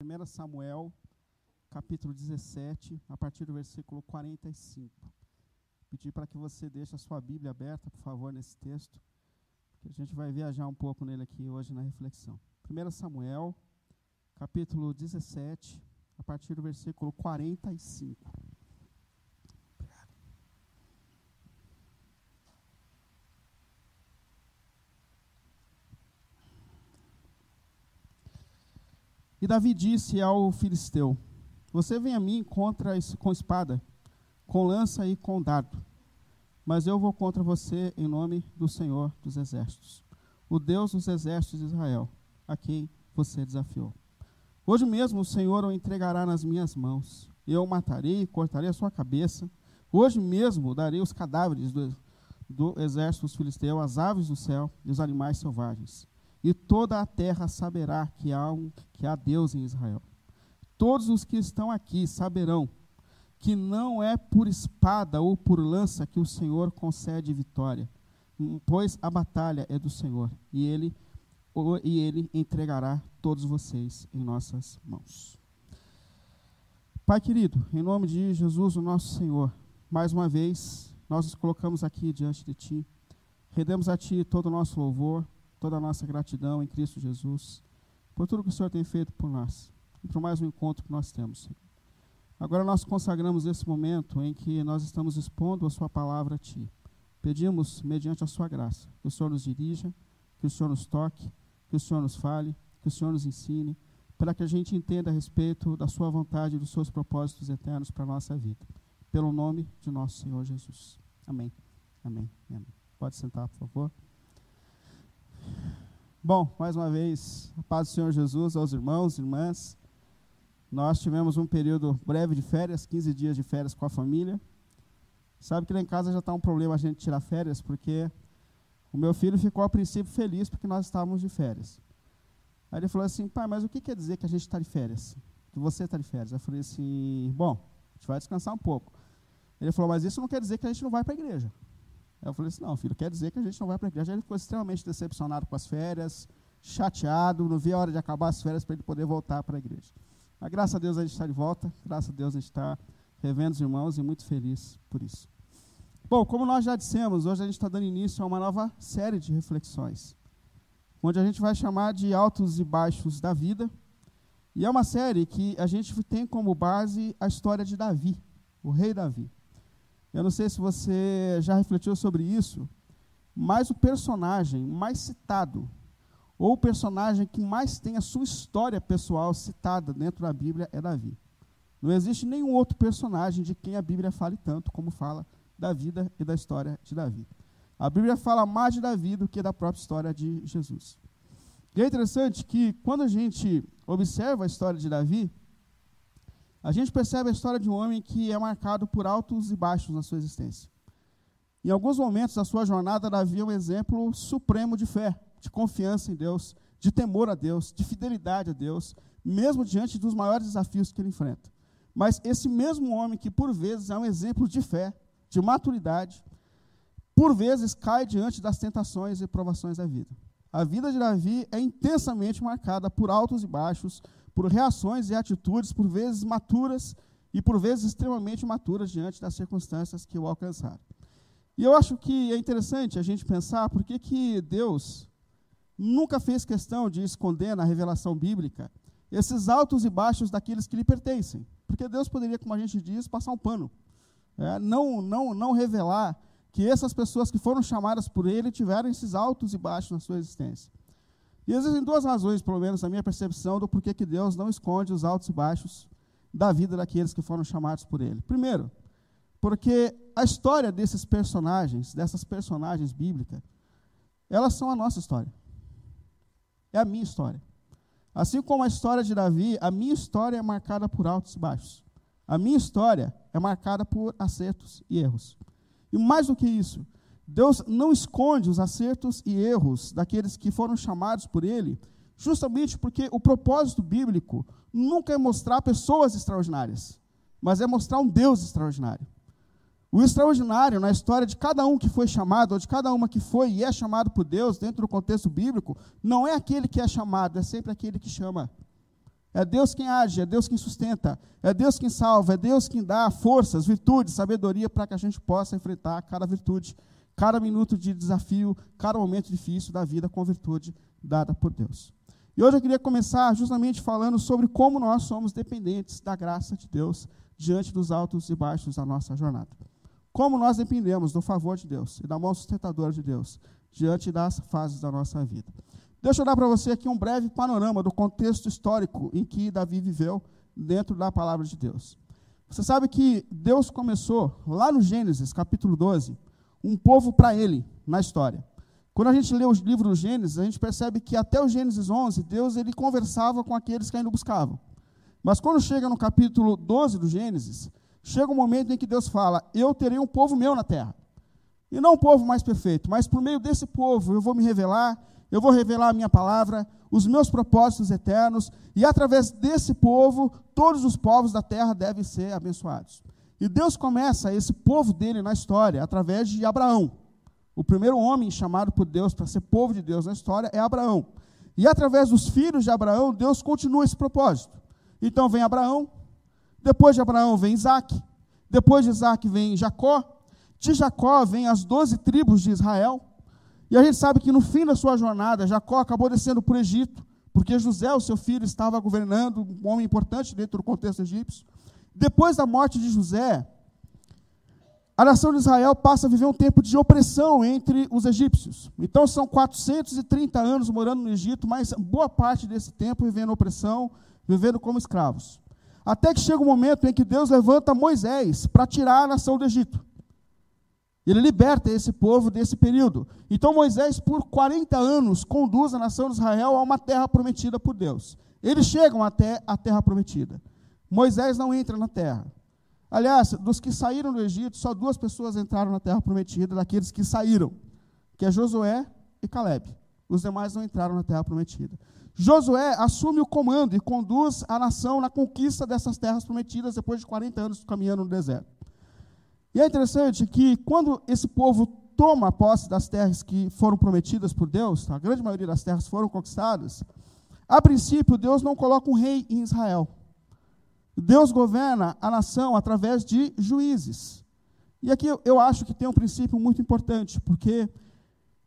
1 Samuel, capítulo 17, a partir do versículo 45. Pedir para que você deixe a sua Bíblia aberta, por favor, nesse texto, que a gente vai viajar um pouco nele aqui hoje na reflexão. 1 Samuel, capítulo 17, a partir do versículo 45. E Davi disse ao filisteu: Você vem a mim contra com espada, com lança e com dardo, mas eu vou contra você em nome do Senhor dos exércitos, o Deus dos exércitos de Israel, a quem você desafiou. Hoje mesmo o Senhor o entregará nas minhas mãos. Eu o matarei e cortarei a sua cabeça. Hoje mesmo darei os cadáveres do, do exército dos filisteus, as aves do céu e os animais selvagens e toda a terra saberá que há, um, que há Deus em Israel. Todos os que estão aqui saberão que não é por espada ou por lança que o Senhor concede vitória, pois a batalha é do Senhor, e ele, e ele entregará todos vocês em nossas mãos. Pai querido, em nome de Jesus, o nosso Senhor, mais uma vez, nós nos colocamos aqui diante de Ti, rendemos a Ti todo o nosso louvor, toda a nossa gratidão em Cristo Jesus, por tudo que o Senhor tem feito por nós e por mais um encontro que nós temos. Agora nós consagramos esse momento em que nós estamos expondo a Sua palavra a Ti. Pedimos, mediante a Sua graça, que o Senhor nos dirija, que o Senhor nos toque, que o Senhor nos fale, que o Senhor nos ensine, para que a gente entenda a respeito da Sua vontade e dos Seus propósitos eternos para a nossa vida. Pelo nome de nosso Senhor Jesus. Amém. Amém. Amém. Pode sentar, por favor. Bom, mais uma vez, a paz do Senhor Jesus aos irmãos e irmãs. Nós tivemos um período breve de férias, 15 dias de férias com a família. Sabe que lá em casa já está um problema a gente tirar férias, porque o meu filho ficou a princípio feliz porque nós estávamos de férias. Aí ele falou assim, pai, mas o que quer dizer que a gente está de férias? Que você está de férias? Eu falei assim, bom, a gente vai descansar um pouco. Ele falou, mas isso não quer dizer que a gente não vai para a igreja. Eu falei assim, não, filho, quer dizer que a gente não vai para a igreja. Ele ficou extremamente decepcionado com as férias, chateado, não via a hora de acabar as férias para ele poder voltar para a igreja. Mas graças a Deus a gente está de volta, graças a Deus a gente está revendo os irmãos e muito feliz por isso. Bom, como nós já dissemos, hoje a gente está dando início a uma nova série de reflexões, onde a gente vai chamar de altos e baixos da vida. E é uma série que a gente tem como base a história de Davi, o rei Davi. Eu não sei se você já refletiu sobre isso, mas o personagem mais citado, ou o personagem que mais tem a sua história pessoal citada dentro da Bíblia é Davi. Não existe nenhum outro personagem de quem a Bíblia fale tanto como fala da vida e da história de Davi. A Bíblia fala mais de Davi do que da própria história de Jesus. E é interessante que, quando a gente observa a história de Davi, a gente percebe a história de um homem que é marcado por altos e baixos na sua existência. Em alguns momentos da sua jornada, Davi é um exemplo supremo de fé, de confiança em Deus, de temor a Deus, de fidelidade a Deus, mesmo diante dos maiores desafios que ele enfrenta. Mas esse mesmo homem que por vezes é um exemplo de fé, de maturidade, por vezes cai diante das tentações e provações da vida. A vida de Davi é intensamente marcada por altos e baixos, por reações e atitudes, por vezes maturas e por vezes extremamente maturas diante das circunstâncias que o alcançaram. E eu acho que é interessante a gente pensar por que, que Deus nunca fez questão de esconder na revelação bíblica esses altos e baixos daqueles que lhe pertencem. Porque Deus poderia, como a gente diz, passar um pano. É, não, não, não revelar que essas pessoas que foram chamadas por Ele tiveram esses altos e baixos na sua existência. E existem duas razões, pelo menos na minha percepção, do porquê que Deus não esconde os altos e baixos da vida daqueles que foram chamados por Ele. Primeiro, porque a história desses personagens, dessas personagens bíblicas, elas são a nossa história. É a minha história. Assim como a história de Davi, a minha história é marcada por altos e baixos. A minha história é marcada por acertos e erros. E mais do que isso, Deus não esconde os acertos e erros daqueles que foram chamados por Ele, justamente porque o propósito bíblico nunca é mostrar pessoas extraordinárias, mas é mostrar um Deus extraordinário. O extraordinário na história de cada um que foi chamado, ou de cada uma que foi e é chamado por Deus dentro do contexto bíblico, não é aquele que é chamado, é sempre aquele que chama. É Deus quem age, é Deus quem sustenta, é Deus quem salva, é Deus quem dá forças, virtudes, sabedoria para que a gente possa enfrentar cada virtude, cada minuto de desafio, cada momento difícil da vida com virtude dada por Deus. E hoje eu queria começar justamente falando sobre como nós somos dependentes da graça de Deus diante dos altos e baixos da nossa jornada. Como nós dependemos do favor de Deus e da mão sustentadora de Deus diante das fases da nossa vida. Deixa eu dar para você aqui um breve panorama do contexto histórico em que Davi viveu dentro da palavra de Deus. Você sabe que Deus começou, lá no Gênesis, capítulo 12, um povo para ele na história. Quando a gente lê os livros do Gênesis, a gente percebe que até o Gênesis 11, Deus ele conversava com aqueles que ainda buscavam. Mas quando chega no capítulo 12 do Gênesis, chega um momento em que Deus fala: Eu terei um povo meu na terra. E não um povo mais perfeito, mas por meio desse povo eu vou me revelar, eu vou revelar a minha palavra, os meus propósitos eternos, e através desse povo, todos os povos da terra devem ser abençoados. E Deus começa esse povo dele na história através de Abraão. O primeiro homem chamado por Deus para ser povo de Deus na história é Abraão. E através dos filhos de Abraão, Deus continua esse propósito. Então vem Abraão, depois de Abraão vem Isaac, depois de Isaac vem Jacó, de Jacó vem as doze tribos de Israel, e a gente sabe que no fim da sua jornada, Jacó acabou descendo para o Egito, porque José, o seu filho, estava governando, um homem importante dentro do contexto egípcio. Depois da morte de José, a nação de Israel passa a viver um tempo de opressão entre os egípcios. Então são 430 anos morando no Egito, mas boa parte desse tempo vivendo opressão, vivendo como escravos. Até que chega o um momento em que Deus levanta Moisés para tirar a nação do Egito. Ele liberta esse povo desse período. Então Moisés, por 40 anos, conduz a nação de Israel a uma terra prometida por Deus. Eles chegam até a terra prometida. Moisés não entra na terra. Aliás, dos que saíram do Egito, só duas pessoas entraram na terra prometida, daqueles que saíram, que é Josué e Caleb. Os demais não entraram na terra prometida. Josué assume o comando e conduz a nação na conquista dessas terras prometidas depois de 40 anos caminhando no deserto. E é interessante que quando esse povo toma posse das terras que foram prometidas por Deus, a grande maioria das terras foram conquistadas, a princípio Deus não coloca um rei em Israel. Deus governa a nação através de juízes. E aqui eu, acho que tem um princípio muito importante, porque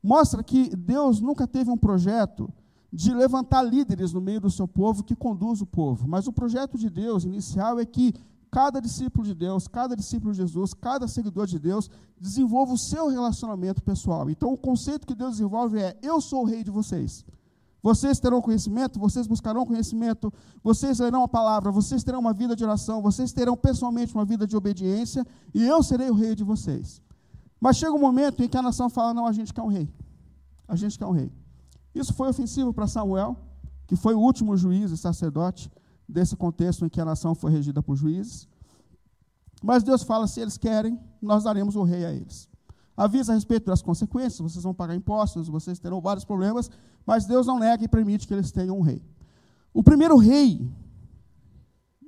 mostra que Deus nunca teve um projeto de levantar líderes no meio do seu povo que conduz o povo. Mas o projeto de Deus inicial é que cada discípulo de Deus, cada discípulo de Jesus, cada seguidor de Deus desenvolva o seu relacionamento pessoal. Então, o conceito que Deus desenvolve é: eu sou o rei de vocês. Vocês terão conhecimento, vocês buscarão conhecimento, vocês lerão a palavra, vocês terão uma vida de oração, vocês terão pessoalmente uma vida de obediência, e eu serei o rei de vocês. Mas chega um momento em que a nação fala: não, a gente quer um rei. A gente quer um rei. Isso foi ofensivo para Samuel, que foi o último juiz e sacerdote desse contexto em que a nação foi regida por juízes. Mas Deus fala: se eles querem, nós daremos o rei a eles. Avisa a respeito das consequências, vocês vão pagar impostos, vocês terão vários problemas, mas Deus não nega e permite que eles tenham um rei. O primeiro rei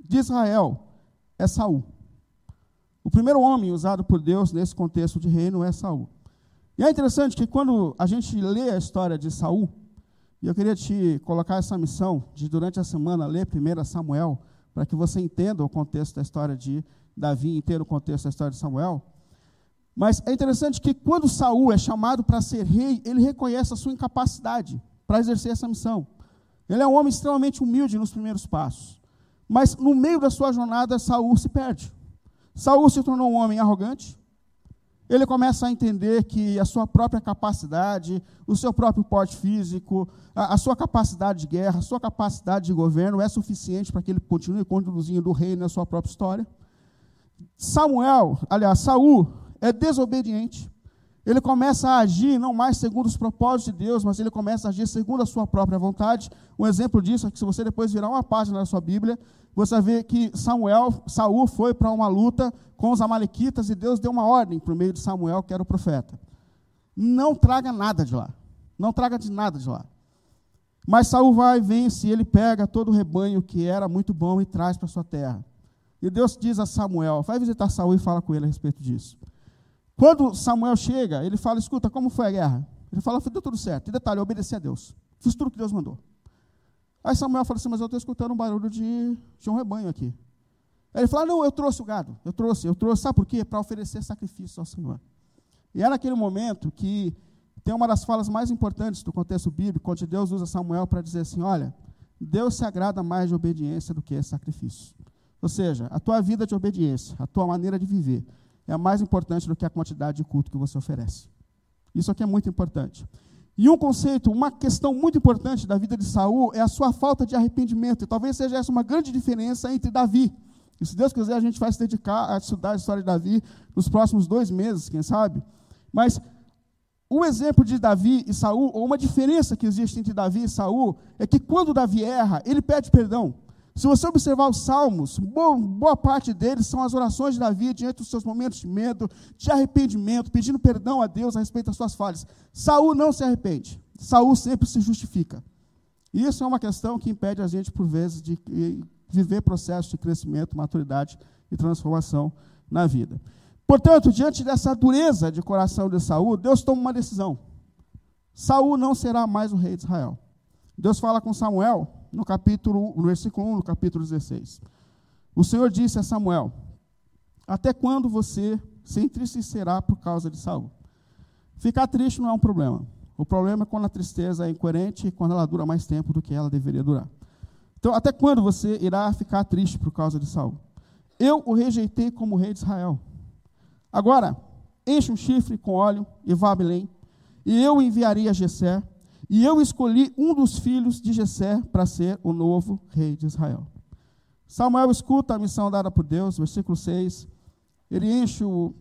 de Israel é Saul. O primeiro homem usado por Deus nesse contexto de reino é Saul. E é interessante que quando a gente lê a história de Saul, e eu queria te colocar essa missão de, durante a semana, ler 1 Samuel, para que você entenda o contexto da história de Davi, entenda o contexto da história de Samuel. Mas é interessante que quando Saul é chamado para ser rei, ele reconhece a sua incapacidade para exercer essa missão. Ele é um homem extremamente humilde nos primeiros passos. Mas no meio da sua jornada, Saul se perde. Saul se tornou um homem arrogante, ele começa a entender que a sua própria capacidade, o seu próprio porte físico, a, a, sua capacidade de guerra, a sua capacidade de governo é suficiente para que ele continue conduzindo o reino na sua própria história. Samuel, aliás, Saul é desobediente. Ele começa a agir não mais segundo os propósitos de Deus, mas ele começa a agir segundo a sua própria vontade. Um exemplo disso é que se você depois virar uma página da sua Bíblia, você vê que Samuel, Saul foi para uma luta com os amalequitas e Deus deu uma ordem por meio de Samuel, que era o profeta. Não traga nada de lá. Não traga de nada de lá. Mas Saul vai, vence, e ele pega todo o rebanho que era muito bom e traz para sua terra. E Deus diz a Samuel, vai visitar Saul e fala com ele a respeito disso. Quando Samuel chega, ele fala: escuta, como foi a guerra? Ele fala: deu tudo certo. E detalhe, eu obedeci a Deus. Fiz tudo que Deus mandou. Aí Samuel falou assim: Mas eu estou escutando um barulho de, de um rebanho aqui. Aí ele falou: ah, Não, eu trouxe o gado. Eu trouxe, eu trouxe. Sabe por quê? Para oferecer sacrifício ao Senhor. E é naquele momento que tem uma das falas mais importantes do contexto bíblico, onde Deus usa Samuel para dizer assim: Olha, Deus se agrada mais de obediência do que sacrifício. Ou seja, a tua vida de obediência, a tua maneira de viver, é mais importante do que a quantidade de culto que você oferece. Isso aqui é muito importante. E um conceito, uma questão muito importante da vida de Saul é a sua falta de arrependimento. E talvez seja essa uma grande diferença entre Davi. E se Deus quiser, a gente vai se dedicar a estudar a história de Davi nos próximos dois meses, quem sabe. Mas o exemplo de Davi e Saul, ou uma diferença que existe entre Davi e Saul, é que quando Davi erra, ele pede perdão. Se você observar os salmos, boa, parte deles são as orações de Davi diante dos seus momentos de medo, de arrependimento, pedindo perdão a Deus a respeito das suas falhas. Saul não se arrepende. Saul sempre se justifica. Isso é uma questão que impede a gente, por vezes, de viver processos de crescimento, maturidade e transformação na vida. Portanto, diante dessa dureza de coração de Saul, Deus toma uma decisão. Saul não será mais o rei de Israel. Deus fala com Samuel no capítulo, no versículo 1, no capítulo 16. O Senhor disse a Samuel: Até quando você se entristecerá por causa de Saul? Ficar triste não é um problema. O problema é quando a tristeza é incoerente e quando ela dura mais tempo do que ela deveria durar. Então, até quando você irá ficar triste por causa de Saul? Eu o rejeitei como rei de Israel. Agora, enche um chifre com óleo e vá a Belém, e eu enviarei a Jessé, e eu escolhi um dos filhos de Jessé para ser o novo rei de Israel. Samuel escuta a missão dada por Deus, versículo 6. Ele enche o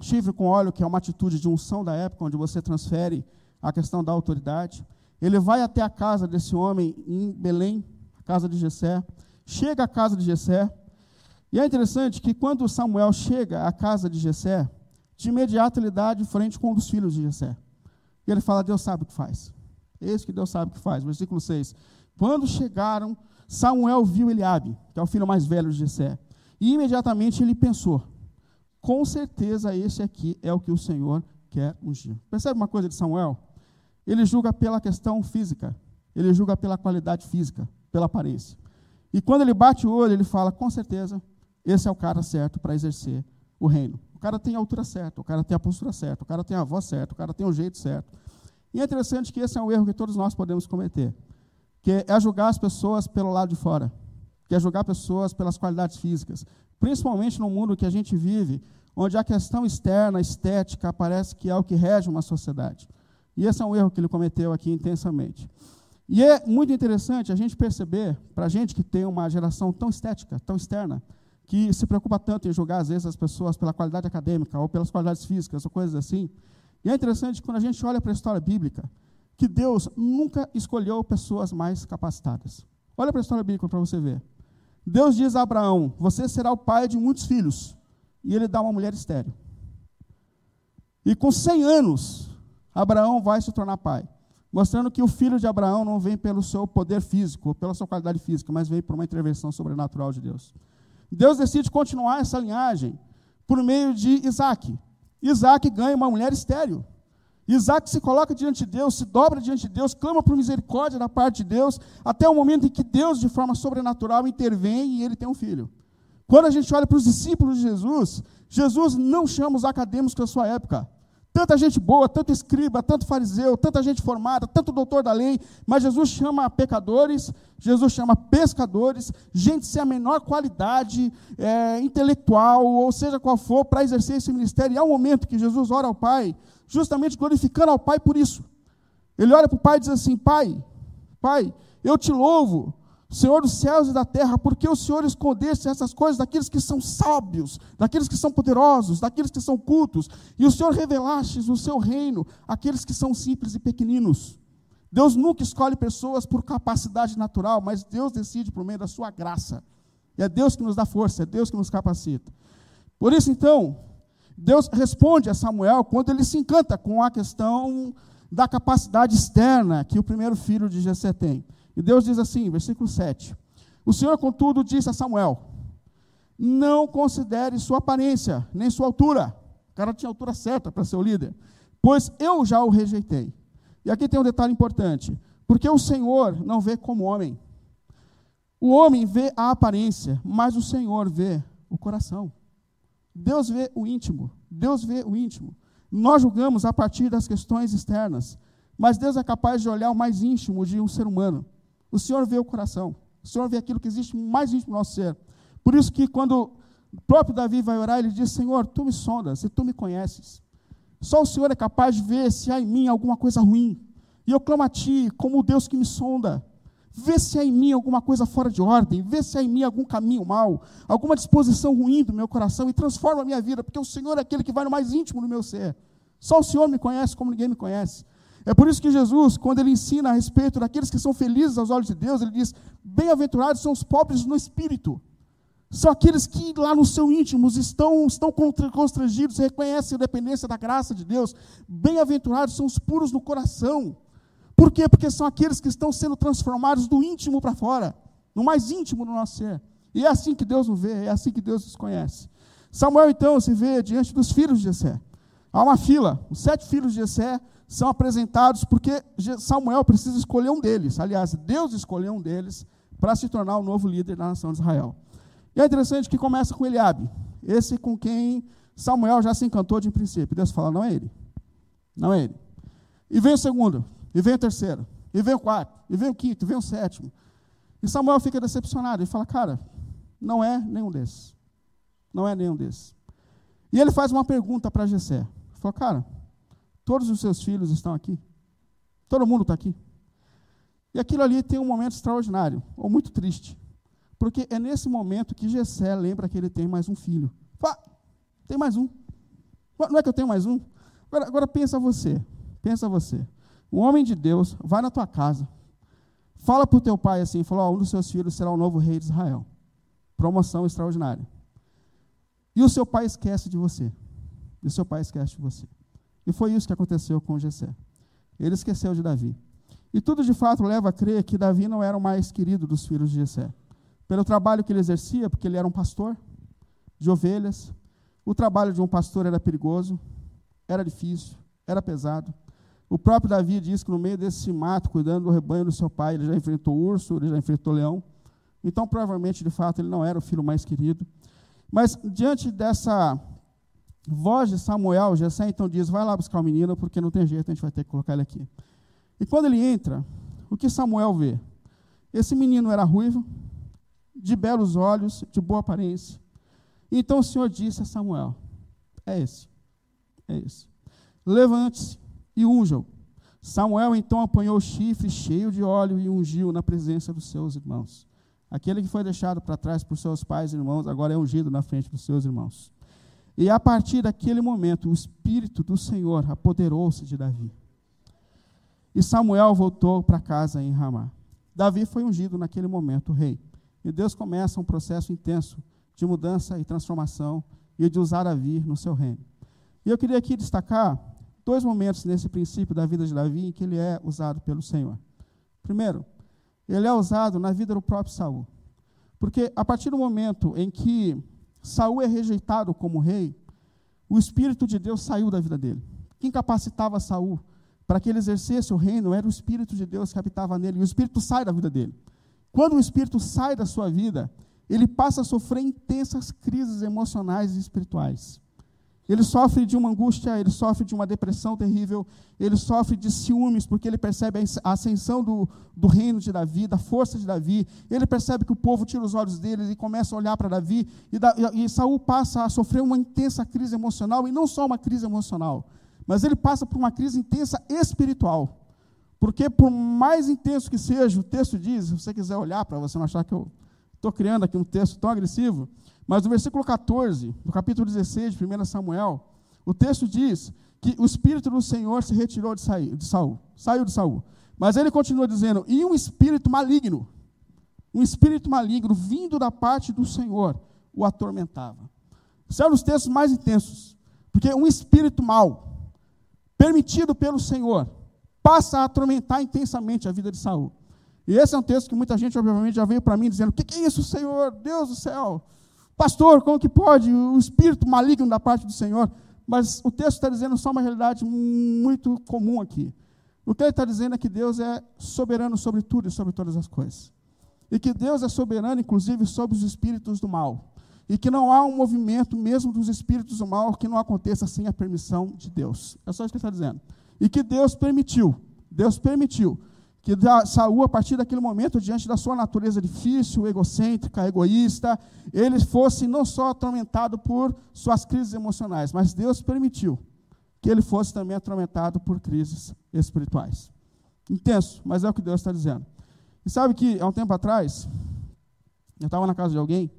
chifre com óleo, que é uma atitude de unção da época, onde você transfere a questão da autoridade. Ele vai até a casa desse homem em Belém, a casa de Jessé. Chega à casa de Jessé. E é interessante que quando Samuel chega à casa de Jessé, de imediato ele dá de frente com um dos filhos de Jessé. Ele fala: Deus sabe o que faz. Esse que Deus sabe o que faz. Versículo 6. Quando chegaram, Samuel viu Eliabe, que é o filho mais velho de Jessé. E imediatamente ele pensou: com certeza esse aqui é o que o Senhor quer ungir. Percebe uma coisa de Samuel? Ele julga pela questão física, ele julga pela qualidade física, pela aparência. E quando ele bate o olho, ele fala: com certeza, esse é o cara certo para exercer o reino. O cara tem a altura certa, o cara tem a postura certa, o cara tem a voz certa, o cara tem o jeito certo. E é interessante que esse é um erro que todos nós podemos cometer, que é julgar as pessoas pelo lado de fora, que é julgar pessoas pelas qualidades físicas, principalmente no mundo que a gente vive, onde a questão externa, estética, parece que é o que rege uma sociedade. E esse é um erro que ele cometeu aqui intensamente. E é muito interessante a gente perceber, para a gente que tem uma geração tão estética, tão externa, que se preocupa tanto em julgar, às vezes, as pessoas pela qualidade acadêmica ou pelas qualidades físicas ou coisas assim, e é interessante quando a gente olha para a história bíblica, que Deus nunca escolheu pessoas mais capacitadas. Olha para a história bíblica para você ver. Deus diz a Abraão: Você será o pai de muitos filhos. E ele dá uma mulher estéreo. E com 100 anos, Abraão vai se tornar pai. Mostrando que o filho de Abraão não vem pelo seu poder físico, ou pela sua qualidade física, mas vem por uma intervenção sobrenatural de Deus. Deus decide continuar essa linhagem por meio de Isaac. Isaac ganha uma mulher estéreo. Isaac se coloca diante de Deus, se dobra diante de Deus, clama por misericórdia da parte de Deus, até o momento em que Deus, de forma sobrenatural, intervém e ele tem um filho. Quando a gente olha para os discípulos de Jesus, Jesus não chama os acadêmicos da sua época. Tanta gente boa, tanto escriba, tanto fariseu, tanta gente formada, tanto doutor da lei, mas Jesus chama pecadores, Jesus chama pescadores, gente sem a menor qualidade é, intelectual, ou seja qual for, para exercer esse ministério. E há um momento que Jesus ora ao Pai, justamente glorificando ao Pai por isso. Ele olha para o Pai e diz assim: Pai, Pai, eu te louvo, Senhor dos céus e da terra, porque o Senhor escondesse essas coisas daqueles que são sábios, daqueles que são poderosos, daqueles que são cultos, e o Senhor revelaste o seu reino àqueles que são simples e pequeninos. Deus nunca escolhe pessoas por capacidade natural, mas Deus decide por meio da sua graça. E é Deus que nos dá força, é Deus que nos capacita. Por isso, então, Deus responde a Samuel quando ele se encanta com a questão da capacidade externa que o primeiro filho de Jessé tem. E Deus diz assim, versículo 7. O Senhor, contudo, disse a Samuel: Não considere sua aparência, nem sua altura. O cara tinha a altura certa para ser o líder. Pois eu já o rejeitei. E aqui tem um detalhe importante. Porque o Senhor não vê como homem. O homem vê a aparência, mas o Senhor vê o coração. Deus vê o íntimo. Deus vê o íntimo. Nós julgamos a partir das questões externas, mas Deus é capaz de olhar o mais íntimo de um ser humano. O Senhor vê o coração. O Senhor vê aquilo que existe mais íntimo no nosso ser. Por isso que quando o próprio Davi vai orar, ele diz: Senhor, tu me sondas e tu me conheces. Só o Senhor é capaz de ver se há em mim alguma coisa ruim. E eu clamo a Ti como o Deus que me sonda. Vê se há em mim alguma coisa fora de ordem, vê se há em mim algum caminho mal, alguma disposição ruim do meu coração e transforma a minha vida, porque o Senhor é aquele que vai no mais íntimo do meu ser. Só o Senhor me conhece como ninguém me conhece. É por isso que Jesus, quando ele ensina a respeito daqueles que são felizes aos olhos de Deus, ele diz: Bem-aventurados são os pobres no espírito. São aqueles que lá no seu íntimo estão, estão constrangidos, reconhecem a dependência da graça de Deus. Bem-aventurados são os puros no coração. Por quê? Porque são aqueles que estão sendo transformados do íntimo para fora, no mais íntimo do nosso ser. E é assim que Deus nos vê, é assim que Deus nos conhece. Samuel, então, se vê diante dos filhos de Jessé. Há uma fila. Os sete filhos de Jessé são apresentados porque Samuel precisa escolher um deles. Aliás, Deus escolheu um deles para se tornar o novo líder da nação de Israel. E é interessante que começa com Eliabe, esse com quem Samuel já se encantou de princípio. Deus fala, não é ele. Não é ele. E vem o segundo, e vem o terceiro, e vem o quarto, e vem o quinto, e vem o sétimo. E Samuel fica decepcionado. Ele fala, cara, não é nenhum desses. Não é nenhum desses. E ele faz uma pergunta para Jessé. Ele fala, cara, todos os seus filhos estão aqui? Todo mundo está aqui? E aquilo ali tem um momento extraordinário, ou muito triste. Porque é nesse momento que Jessé lembra que ele tem mais um filho. Tem mais um. Não é que eu tenho mais um? Agora, agora pensa você. Pensa você. Um homem de Deus vai na tua casa, fala para o teu pai assim, falou, oh, um dos seus filhos será o novo rei de Israel. Promoção extraordinária. E o seu pai esquece de você. E o seu pai esquece de você. E foi isso que aconteceu com Jessé. Ele esqueceu de Davi. E tudo de fato leva a crer que Davi não era o mais querido dos filhos de Jessé. Pelo trabalho que ele exercia, porque ele era um pastor de ovelhas. O trabalho de um pastor era perigoso, era difícil, era pesado. O próprio Davi diz que no meio desse mato, cuidando do rebanho do seu pai, ele já enfrentou urso, ele já enfrentou leão. Então, provavelmente, de fato, ele não era o filho mais querido. Mas, diante dessa voz de Samuel, Jessé então diz, vai lá buscar o menino, porque não tem jeito, a gente vai ter que colocar ele aqui. E quando ele entra, o que Samuel vê? Esse menino era ruivo, de belos olhos, de boa aparência. Então o Senhor disse a Samuel, é esse, é esse. Levante-se e unja-o. Samuel então apanhou o chifre cheio de óleo e ungiu na presença dos seus irmãos. Aquele que foi deixado para trás por seus pais e irmãos, agora é ungido na frente dos seus irmãos. E a partir daquele momento, o Espírito do Senhor apoderou-se de Davi. E Samuel voltou para casa em Ramá. Davi foi ungido naquele momento rei. E Deus começa um processo intenso de mudança e transformação e de usar Davi no seu reino. E eu queria aqui destacar dois momentos nesse princípio da vida de Davi em que ele é usado pelo Senhor. Primeiro, ele é usado na vida do próprio Saul. Porque a partir do momento em que Saul é rejeitado como rei, o espírito de Deus saiu da vida dele. Quem capacitava Saul para que ele exercesse o reino era o espírito de Deus que habitava nele, e o espírito sai da vida dele. Quando o espírito sai da sua vida, ele passa a sofrer intensas crises emocionais e espirituais. Ele sofre de uma angústia, ele sofre de uma depressão terrível, ele sofre de ciúmes, porque ele percebe a ascensão do, do reino de Davi, da força de Davi. Ele percebe que o povo tira os olhos dele e começa a olhar para Davi. E, da, e, Saul passa a sofrer uma intensa crise emocional, e não só uma crise emocional, mas ele passa por uma crise intensa espiritual. Porque, por mais intenso que seja, o texto diz, se você quiser olhar para você não achar que eu estou criando aqui um texto tão agressivo, mas no versículo 14, do capítulo 16 de 1 Samuel, o texto diz que o Espírito do Senhor se retirou de, sair, de Saul, saiu de Saul. Mas ele continua dizendo, e um espírito maligno, um espírito maligno vindo da parte do Senhor o atormentava. Esse é um dos textos mais intensos, porque um espírito mau, permitido pelo Senhor, passa a atormentar intensamente a vida de Saul. E esse é um texto que muita gente, obviamente, já veio para mim dizendo: O que, que é isso, Senhor? Deus do céu! Pastor, como que pode? O espírito maligno da parte do Senhor. Mas o texto está dizendo só uma realidade muito comum aqui. O que ele está dizendo é que Deus é soberano sobre tudo e sobre todas as coisas. E que Deus é soberano, inclusive, sobre os espíritos do mal. E que não há um movimento, mesmo dos espíritos do mal, que não aconteça sem a permissão de Deus. É só isso que ele está dizendo. E que Deus permitiu, Deus permitiu que Saul, a partir daquele momento, diante da sua natureza difícil, egocêntrica, egoísta, ele fosse não só atormentado por suas crises emocionais, mas Deus permitiu que ele fosse também atormentado por crises espirituais. Intenso, mas é o que Deus está dizendo. E sabe que, há um tempo atrás, eu estava na casa de alguém,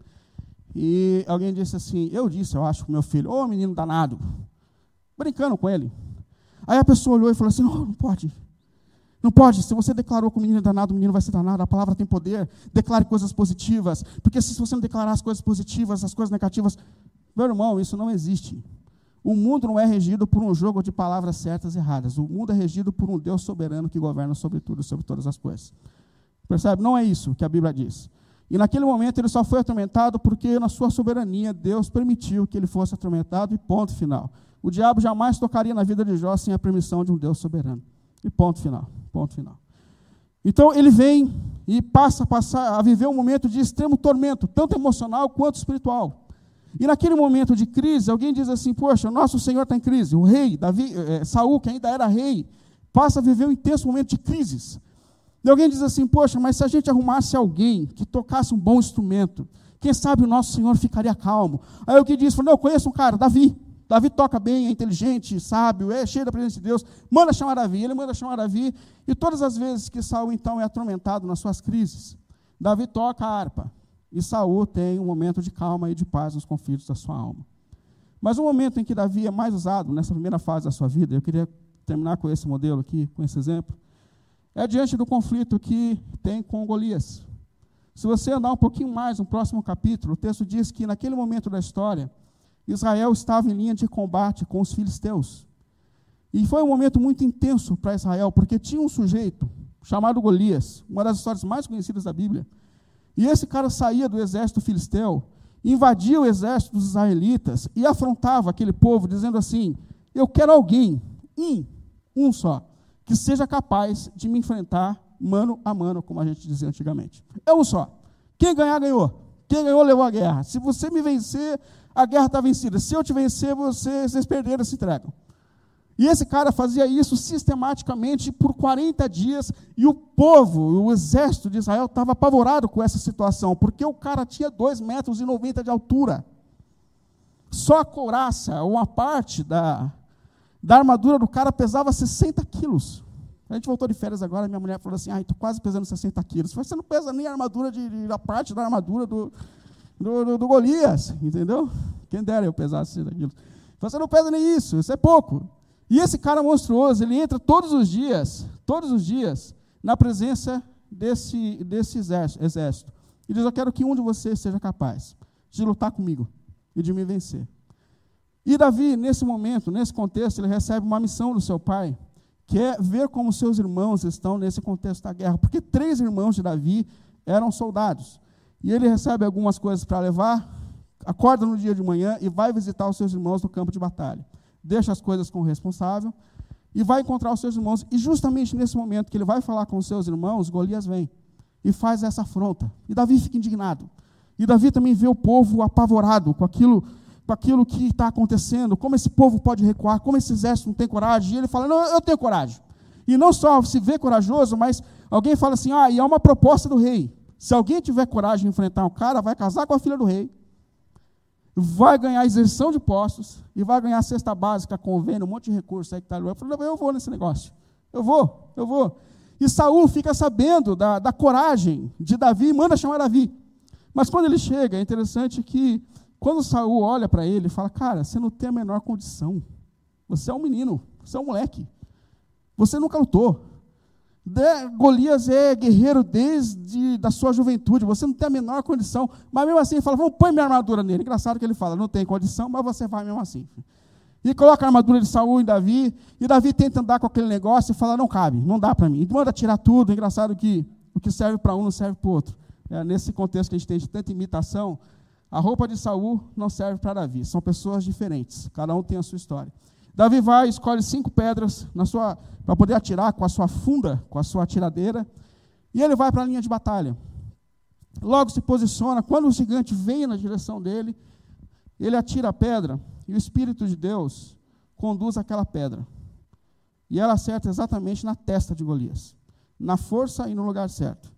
e alguém disse assim, eu disse, eu acho, para meu filho, ô menino danado, brincando com ele. Aí a pessoa olhou e falou assim, não, não pode, não pode, se você declarou que o menino é danado, o menino vai ser danado, a palavra tem poder, declare coisas positivas, porque se você não declarar as coisas positivas, as coisas negativas, meu irmão, isso não existe. O mundo não é regido por um jogo de palavras certas e erradas, o mundo é regido por um Deus soberano que governa sobre tudo, sobre todas as coisas. Percebe? Não é isso que a Bíblia diz. E naquele momento ele só foi atormentado porque, na sua soberania, Deus permitiu que ele fosse atormentado, e ponto final. O diabo jamais tocaria na vida de Jó sem a permissão de um Deus soberano. E ponto final. Ponto final. Então ele vem e passa, a viver um momento de extremo tormento, tanto emocional quanto espiritual. E naquele momento de crise, alguém diz assim: Poxa, nosso Senhor está em crise. O rei, Davi, é, Saul, que ainda era rei, passa a viver um intenso momento de crises. E alguém diz assim: Poxa, mas se a gente arrumasse alguém que tocasse um bom instrumento, quem sabe o nosso Senhor ficaria calmo. Aí alguém diz: Não, eu conheço um cara, Davi. Davi toca bem, é inteligente, sábio, é cheio da presença de Deus. Manda chamar Davi, ele manda chamar Davi. E todas as vezes que Saul então é atormentado nas suas crises, Davi toca a harpa. E Saul tem um momento de calma e de paz nos conflitos da sua alma. Mas o momento em que Davi é mais usado nessa primeira fase da sua vida, eu queria terminar com esse modelo aqui, com esse exemplo, é diante do conflito que tem com Golias. Se você andar um pouquinho mais no próximo capítulo, o texto diz que naquele momento da história, Israel estava em linha de combate com os filisteus. E foi um momento muito intenso para Israel, porque tinha um sujeito chamado Golias, uma das histórias mais conhecidas da Bíblia. E esse cara saía do exército filisteu, invadia o exército dos israelitas e afrontava aquele povo, dizendo assim: Eu quero alguém, um, um só, que seja capaz de me enfrentar mano a mano, como a gente dizia antigamente. É um só. Quem ganhar, ganhou. Quem ganhou, levou a guerra. Se você me vencer, a guerra está vencida. Se eu te vencer, vocês, vocês perderam, se entregam. E esse cara fazia isso sistematicamente por 40 dias, e o povo, o exército de Israel, estava apavorado com essa situação, porque o cara tinha 2,90 metros e 90 de altura. Só a couraça, uma parte da, da armadura do cara pesava 60 quilos. A gente voltou de férias agora, minha mulher falou assim: ai, estou quase pesando 60 quilos. Você não pesa nem a armadura de, de, a parte da armadura do, do, do, do Golias, entendeu? Quem dera eu pesasse 60 quilos. Você não pesa nem isso, isso é pouco. E esse cara monstruoso, ele entra todos os dias, todos os dias, na presença desse, desse exército. E diz: Eu quero que um de vocês seja capaz de lutar comigo e de me vencer. E Davi, nesse momento, nesse contexto, ele recebe uma missão do seu pai, que é ver como seus irmãos estão nesse contexto da guerra. Porque três irmãos de Davi eram soldados. E ele recebe algumas coisas para levar, acorda no dia de manhã e vai visitar os seus irmãos no campo de batalha. Deixa as coisas com o responsável e vai encontrar os seus irmãos. E justamente nesse momento que ele vai falar com os seus irmãos, Golias vem e faz essa afronta. E Davi fica indignado. E Davi também vê o povo apavorado com aquilo, com aquilo que está acontecendo, como esse povo pode recuar, como esse exército não tem coragem. E ele fala: Não, eu tenho coragem. E não só se vê corajoso, mas alguém fala assim: Ah, e é uma proposta do rei. Se alguém tiver coragem de enfrentar um cara, vai casar com a filha do rei, vai ganhar isenção de postos e vai ganhar cesta básica, convênio, um monte de recursos aí que está ali. Eu falei, eu vou nesse negócio. Eu vou, eu vou. E Saul fica sabendo da, da coragem de Davi e manda chamar Davi. Mas quando ele chega, é interessante que quando Saul olha para ele, ele fala: Cara, você não tem a menor condição. Você é um menino, você é um moleque. Você nunca lutou. De, Golias é guerreiro desde da sua juventude, você não tem a menor condição, mas mesmo assim ele fala, vamos põe minha armadura nele. Engraçado que ele fala, não tem condição, mas você vai mesmo assim. E coloca a armadura de Saul em Davi, e Davi tenta andar com aquele negócio e fala, não cabe, não dá para mim. E manda tirar tudo, engraçado que o que serve para um não serve para o outro. É, nesse contexto que a gente tem de tanta imitação, a roupa de Saul não serve para Davi, são pessoas diferentes, cada um tem a sua história. Davi vai, escolhe cinco pedras para poder atirar com a sua funda, com a sua atiradeira, e ele vai para a linha de batalha. Logo se posiciona, quando o gigante vem na direção dele, ele atira a pedra, e o Espírito de Deus conduz aquela pedra. E ela acerta exatamente na testa de Golias, na força e no lugar certo.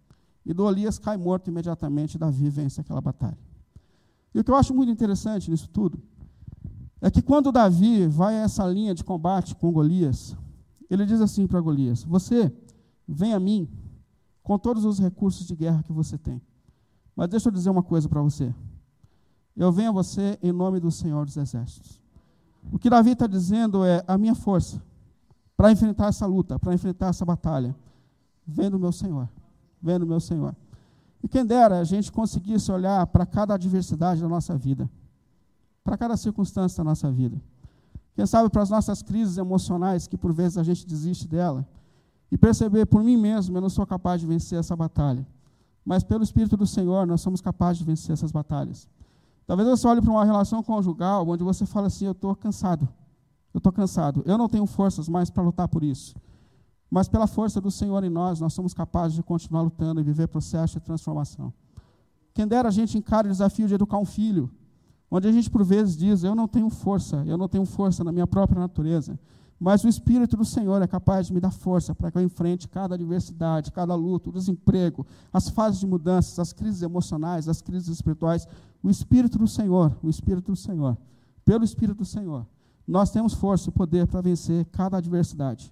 E Golias cai morto imediatamente, Davi vence aquela batalha. E o que eu acho muito interessante nisso tudo é que quando Davi vai a essa linha de combate com Golias, ele diz assim para Golias: Você vem a mim com todos os recursos de guerra que você tem. Mas deixa eu dizer uma coisa para você. Eu venho a você em nome do Senhor dos Exércitos. O que Davi está dizendo é: a minha força para enfrentar essa luta, para enfrentar essa batalha, vem do meu Senhor. Vem do meu Senhor. E quem dera a gente conseguisse olhar para cada adversidade da nossa vida, para cada circunstância da nossa vida. Quem sabe para as nossas crises emocionais, que por vezes a gente desiste dela, e perceber por mim mesmo, eu não sou capaz de vencer essa batalha. Mas pelo Espírito do Senhor, nós somos capazes de vencer essas batalhas. Talvez você olhe para uma relação conjugal onde você fala assim: Eu estou cansado. Eu estou cansado. Eu não tenho forças mais para lutar por isso. Mas pela força do Senhor em nós, nós somos capazes de continuar lutando e viver processo de transformação. Quem dera a gente encara o desafio de educar um filho, onde a gente por vezes diz: Eu não tenho força, eu não tenho força na minha própria natureza. Mas o Espírito do Senhor é capaz de me dar força para que eu enfrente cada adversidade, cada luta, o desemprego, as fases de mudanças, as crises emocionais, as crises espirituais. O Espírito do Senhor, o Espírito do Senhor, pelo Espírito do Senhor, nós temos força e poder para vencer cada adversidade.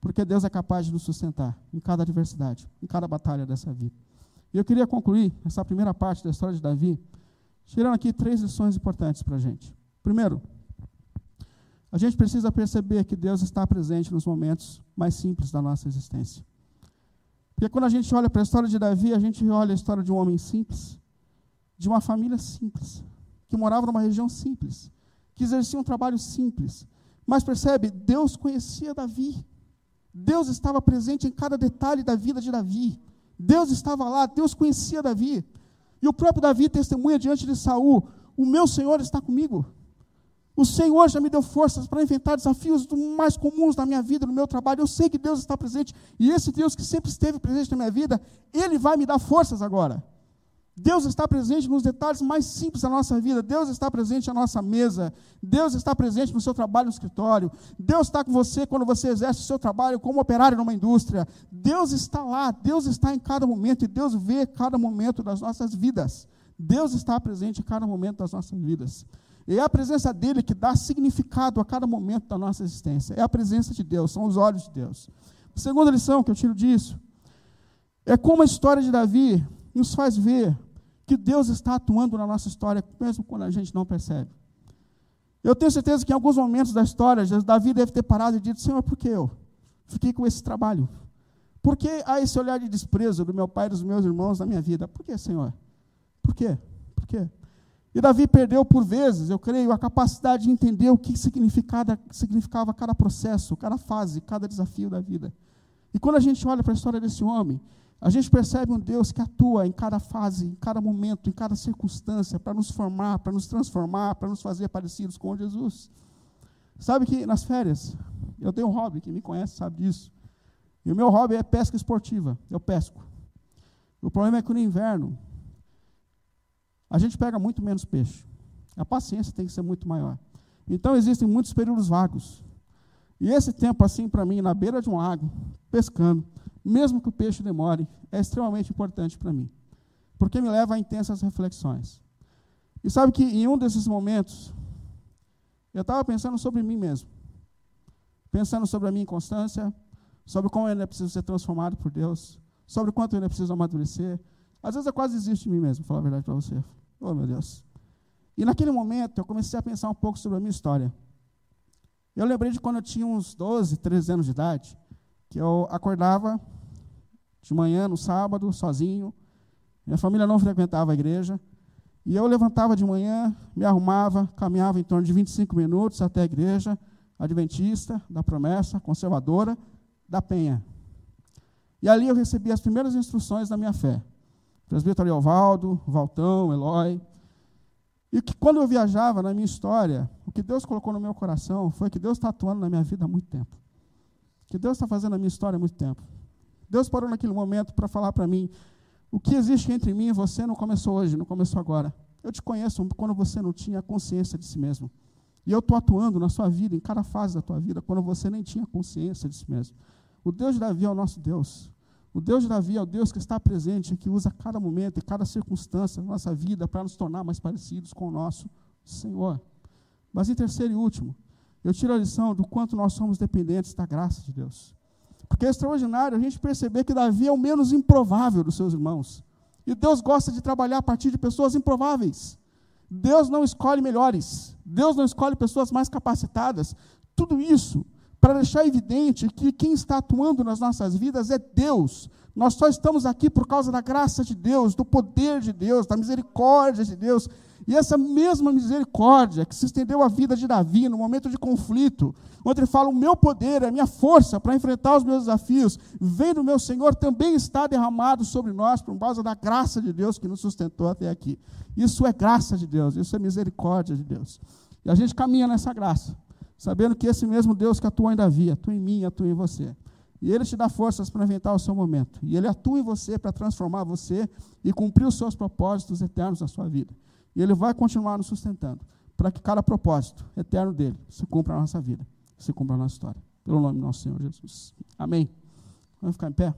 Porque Deus é capaz de nos sustentar em cada adversidade, em cada batalha dessa vida. E eu queria concluir essa primeira parte da história de Davi, tirando aqui três lições importantes para a gente. Primeiro, a gente precisa perceber que Deus está presente nos momentos mais simples da nossa existência. Porque quando a gente olha para a história de Davi, a gente olha a história de um homem simples, de uma família simples, que morava numa região simples, que exercia um trabalho simples. Mas percebe, Deus conhecia Davi. Deus estava presente em cada detalhe da vida de Davi. Deus estava lá, Deus conhecia Davi. E o próprio Davi testemunha diante de Saul: O meu Senhor está comigo. O Senhor já me deu forças para enfrentar desafios mais comuns na minha vida, no meu trabalho. Eu sei que Deus está presente. E esse Deus que sempre esteve presente na minha vida, Ele vai me dar forças agora. Deus está presente nos detalhes mais simples da nossa vida. Deus está presente na nossa mesa. Deus está presente no seu trabalho no escritório. Deus está com você quando você exerce o seu trabalho como operário numa indústria. Deus está lá. Deus está em cada momento e Deus vê cada momento das nossas vidas. Deus está presente em cada momento das nossas vidas. E é a presença dele que dá significado a cada momento da nossa existência. É a presença de Deus, são os olhos de Deus. A segunda lição que eu tiro disso é como a história de Davi nos faz ver que Deus está atuando na nossa história, mesmo quando a gente não percebe. Eu tenho certeza que em alguns momentos da história, Davi deve ter parado e dito: Senhor, por que eu fiquei com esse trabalho? Por que há esse olhar de desprezo do meu pai e dos meus irmãos na minha vida? Por que, Senhor? Por quê? Por quê? E Davi perdeu por vezes, eu creio, a capacidade de entender o que significava, cada processo, cada fase, cada desafio da vida. E quando a gente olha para a história desse homem, a gente percebe um Deus que atua em cada fase, em cada momento, em cada circunstância, para nos formar, para nos transformar, para nos fazer parecidos com Jesus. Sabe que nas férias, eu tenho um hobby, quem me conhece sabe disso. E o meu hobby é pesca esportiva, eu pesco. O problema é que no inverno, a gente pega muito menos peixe. A paciência tem que ser muito maior. Então existem muitos períodos vagos. E esse tempo, assim, para mim, na beira de um lago, pescando, mesmo que o peixe demore, é extremamente importante para mim, porque me leva a intensas reflexões. E sabe que em um desses momentos, eu estava pensando sobre mim mesmo, pensando sobre a minha inconstância, sobre como eu ainda preciso ser transformado por Deus, sobre quanto eu ainda preciso amadurecer. Às vezes eu quase desisto de mim mesmo, falar a verdade para você. Oh, meu Deus. E naquele momento eu comecei a pensar um pouco sobre a minha história. Eu lembrei de quando eu tinha uns 12, 13 anos de idade, que eu acordava de manhã, no sábado, sozinho. Minha família não frequentava a igreja. E eu levantava de manhã, me arrumava, caminhava em torno de 25 minutos até a igreja adventista, da promessa, conservadora, da Penha. E ali eu recebi as primeiras instruções da minha fé. Presbítero Valdo, Valtão, Eloy. E que quando eu viajava na minha história, que Deus colocou no meu coração foi que Deus está atuando na minha vida há muito tempo. Que Deus está fazendo a minha história há muito tempo. Deus parou naquele momento para falar para mim: o que existe entre mim e você não começou hoje, não começou agora. Eu te conheço quando você não tinha consciência de si mesmo. E eu estou atuando na sua vida, em cada fase da tua vida, quando você nem tinha consciência de si mesmo. O Deus de Davi é o nosso Deus. O Deus de Davi é o Deus que está presente, que usa cada momento e cada circunstância da nossa vida para nos tornar mais parecidos com o nosso Senhor. Mas em terceiro e último, eu tiro a lição do quanto nós somos dependentes da graça de Deus. Porque é extraordinário a gente perceber que Davi é o menos improvável dos seus irmãos. E Deus gosta de trabalhar a partir de pessoas improváveis. Deus não escolhe melhores. Deus não escolhe pessoas mais capacitadas. Tudo isso para deixar evidente que quem está atuando nas nossas vidas é Deus. Nós só estamos aqui por causa da graça de Deus, do poder de Deus, da misericórdia de Deus. E essa mesma misericórdia que se estendeu à vida de Davi no momento de conflito, onde ele fala: O meu poder, a minha força para enfrentar os meus desafios, vem do meu Senhor, também está derramado sobre nós por causa da graça de Deus que nos sustentou até aqui. Isso é graça de Deus, isso é misericórdia de Deus. E a gente caminha nessa graça, sabendo que esse mesmo Deus que atua em Davi, atua em mim, atua em você. E ele te dá forças para enfrentar o seu momento. E ele atua em você para transformar você e cumprir os seus propósitos eternos na sua vida. E Ele vai continuar nos sustentando, para que cada propósito eterno dele se cumpra na nossa vida, se cumpra na nossa história. Pelo nome do nosso Senhor Jesus. Amém. Vamos ficar em pé?